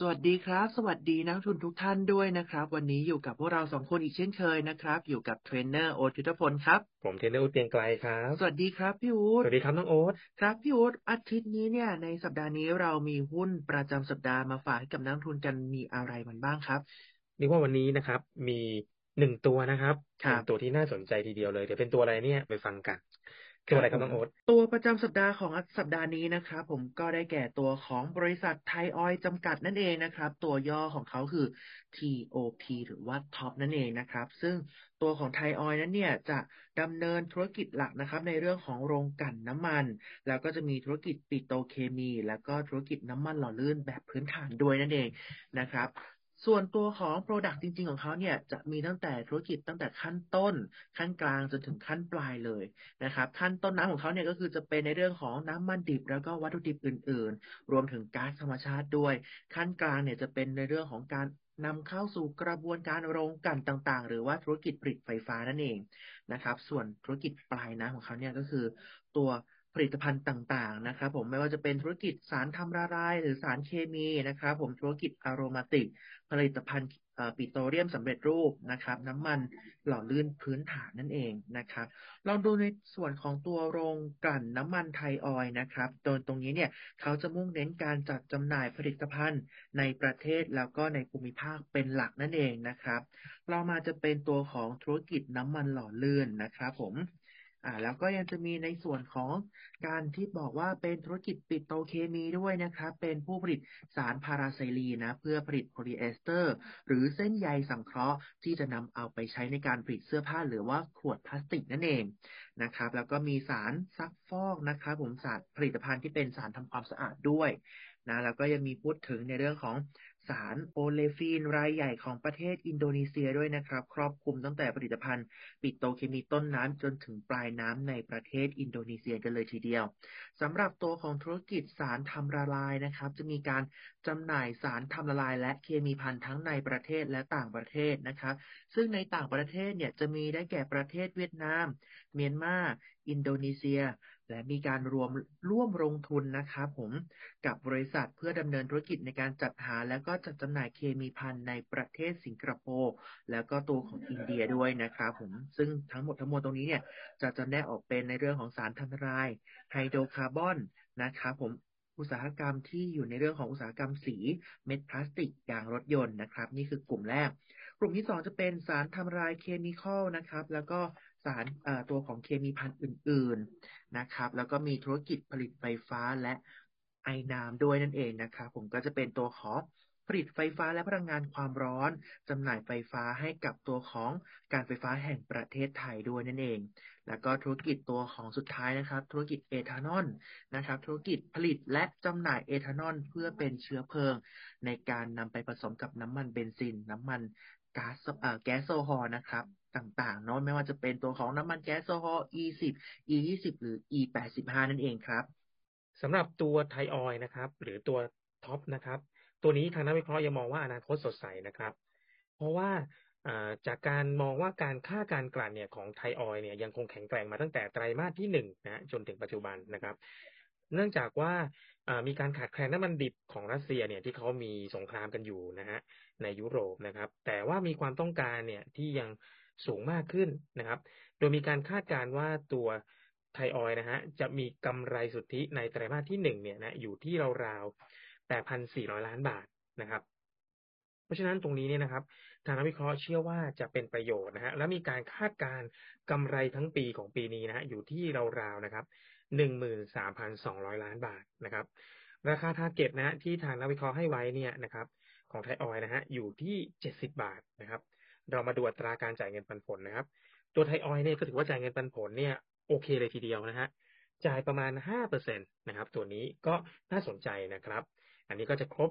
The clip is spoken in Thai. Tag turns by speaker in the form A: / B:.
A: สวัสดีครับ สวัสดีนักลงทุนทุกท่านด้วยนะครับ วันนี้อยู่กับพวกเราสองคนอีกเช่นเคยนะครับ อยู่กับเทรนเนอร์โอ๊ตยุทธพลครับ
B: ผมเทรนเนอร์อุดเปียงไกลครับ
A: สวัสดีครับพี่อู๊ดส
B: วัสดีครับน้องโอ๊ต
A: ครับพี่อู๊ดอาทิตย์นี้เนี่ยในสัปดาห์นี้เรามีหุ้นประจำสัปดาห์มาฝากให้กับนักลงทุนกันมีอะไรมันบ้างครับ
B: เรียกว่าวันนี้นะครับ มีหนึ่งตัวนะครับ
A: ครับ
B: หนึ่งตัวที่น่าสนใจทีเดียวเลยเดี๋ยวเป็นตัวอะไรเนี่ยไปฟังกัน ตัวอะไรครับน้องโอ๊ต
A: ตัวประจำสัปดาห์ของสัปดาห์นี้นะครับผมก็ได้แก่ตัวของบริษัทไทยออยล์จำกัดนั่นเองนะครับ ตัวย่อของเขาคือ TOP หรือว่า Top นั่นเองนะครับ ซึ่งตัวของไทยออยล์นั้นเนี่ยจะดำเนินธุรกิจหลักนะครับ ในเรื่องของโรงกลั่นน้ำมัน แล้วก็จะมีธุรกิจปิโตรเคมี แล้วก็ธุรกิจน้ำมันหล่อลื่นแบบพื้นฐานด้วยนั่นเองนะครับ ส่วนตัวของ Product จริง ๆ ของเขาเนี่ยจะมีตั้งแต่ธุรกิจตั้งแต่ขั้นต้น ขั้นกลางจนถึงขั้นปลายเลยนะครับ ขั้นต้นน้ำของเขาเนี่ยก็คือจะเป็นในเรื่องของน้ำมันดิบ แล้วก็วัตถุดิบอื่น ๆ รวมถึงก๊าซธรรมชาติด้วย ขั้นกลางเนี่ยจะเป็นในเรื่องของการนำเข้าสู่กระบวนการโรงกลั่นต่าง ๆ หรือว่าธุรกิจผลิตไฟฟ้านั่นเองนะครับ ส่วนธุรกิจปลายน้ำของเขาเนี่ยก็คือตัว ผลิตภัณฑ์ต่างๆนะครับผมไม่ว่าจะเป็นธุรกิจสารทำละลาย หรือสารเคมีนะครับผมธุรกิจอโรมาติก ผลิตภัณฑ์อ่อปิโตรเลียมสำเร็จรูปนะครับ น้ำมันหล่อลื่นพื้นฐานนั่นเองนะครับลองดูในส่วนของตัวโรงกลั่นน้ำมันไทยออยนะครับโดยตรงนี้เนี่ยเขาจะมุ่งเน้นการจัดจำหน่ายผลิตภัณฑ์ในประเทศแล้วก็ในภูมิภาคเป็นหลักนั่นเองนะครับเรามาจะเป็นตัวของธุรกิจน้ำมันหล่อลื่นนะครับผม อ่า แล้วก็ยังจะมีในส่วนของการที่บอกว่าเป็นธุรกิจปิโตเคมีด้วยนะครับ เป็นผู้ผลิตสารพาราไซลีนนะ เพื่อผลิตโพลีเอสเตอร์ หรือเส้นใยสังเคราะห์ ที่จะนำเอาไปใช้ในการผลิตเสื้อผ้าหรือว่าขวดพลาสติกนั่นเองนะครับ แล้วก็มีสารซักฟอกนะครับผมสารผลิตภัณฑ์ที่เป็นสารทำความสะอาดด้วย นะแล้วก็ยังมีพูดถึงในเรื่องของสารโอเลฟีนรายใหญ่ของประเทศอินโดนีเซียด้วยนะครับ ครอบคลุมตั้งแต่ผลิตภัณฑ์ ปิโตรเคมีต้นน้ำจนถึงปลายน้ำในประเทศอินโดนีเซียกันเลยทีเดียวสำหรับตัวของธุรกิจสารทำละลายนะครับ จะมีการจำหน่ายสารทำละลาย และเคมีภัณฑ์ทั้งในประเทศและต่างประเทศนะครับ ซึ่งในต่างประเทศเนี่ยจะมีได้แก่ประเทศเวียดนาม เมียนมา อินโดนีเซีย และมีการรวมร่วมลงทุนนะครับผมกับบริษัทเพื่อดำเนินธุรกิจในการจัดหา และก็จัดจำหน่ายเคมีภัณฑ์ในประเทศสิงคโปร์แล้วก็ตัวของอินเดียด้วยนะครับผมซึ่งทั้งหมดทั้งมวลตรงนี้เนี่ยจะจำแนกออกเป็นในเรื่องของสารทำละลายไฮโดรคาร์บอนนะครับผมอุตสาหกรรมที่อยู่ในเรื่องของอุตสาหกรรมสีเม็ดพลาสติกยางรถยนต์นะครับ นี่คือกลุ่มแรก กลุ่มที่สองจะเป็นสารทำลายเคมีคอลนะครับ แล้วก็ สารตัวของเคมีพันธุ์อื่น ๆนะครับ แล้วก็มีธุรกิจผลิตไฟฟ้าและไอน้ำด้วยนั่นเองนะครับผมก็จะเป็นตัวของผลิตไฟฟ้าและพลังงานความร้อนจำหน่ายไฟฟ้าให้กับตัวของการไฟฟ้าแห่งประเทศไทยด้วยนั่นเอง แล้วก็ธุรกิจตัวของสุดท้ายนะครับ ธุรกิจเอทานอลนะครับ ธุรกิจผลิตและจำหน่ายเอทานอลเพื่อเป็นเชื้อเพลิง ในการนำไปผสมกับน้ำมันเบนซิน น้ำมัน ก๊าซเอ่อแก๊สโซฮอล์นะครับ ต่างๆเนาะไม่ว่าจะเป็นตัวของน้ำมันแก๊สโซฮอล์ E10 E20 หรือ E85 นั่นเองครับ
B: สำหรับตัวไทยออยล์นะครับ หรือตัวท็อปนะครับ ตัวนี้ทางนักวิเคราะห์ยังมองว่าอนาคตสดใสนะครับ เพราะว่าจากการมองว่าการค่าการกลั่นเนี่ยของไทยออยเนี่ยยังคงแข็งแกร่งมาตั้งแต่ไตรมาสที่หนึ่งนะจนถึงปัจจุบันนะครับ เนื่องจากว่ามีการขาดแคลนน้ำมันดิบของรัสเซียเนี่ยที่เขามีสงครามกันอยู่นะฮะในยุโรปนะครับ แต่ว่ามีความต้องการเนี่ยที่ยังสูงมากขึ้นนะครับ โดยมีการคาดการณ์ว่าตัวไทยออยนะฮะจะมีกำไรสุทธิในไตรมาสที่หนึ่งเนี่ยนะอยู่ที่ราวๆแต่พันสี่ร้อยล้านบาทนะครับ เพราะฉะนั้นตรงนี้เนี่ยนะครับ ทางนักวิเคราะห์เชื่อว่าจะเป็นประโยชน์นะฮะและมีการคาดการณ์กำไรทั้งปีของปีนี้นะฮะอยู่ที่ราวๆนะครับ13,200ล้านบาทนะครับ ราคาทาร์เก็ตนะฮะที่ทางนักวิเคราะห์ให้ไว้เนี่ยนะครับ ของไทยออยนะฮะอยู่ที่70บาทนะครับ เรามาดูอัตราการจ่ายเงินปันผลนะครับ ตัวไทยออยเนี่ยก็ถือว่าจ่ายเงินปันผลเนี่ยโอเคเลยทีเดียวนะฮะจ่ายประมาณ5%นะครับ ตัวนี้ก็น่าสนใจนะครับ อันนี้ก็จะครบ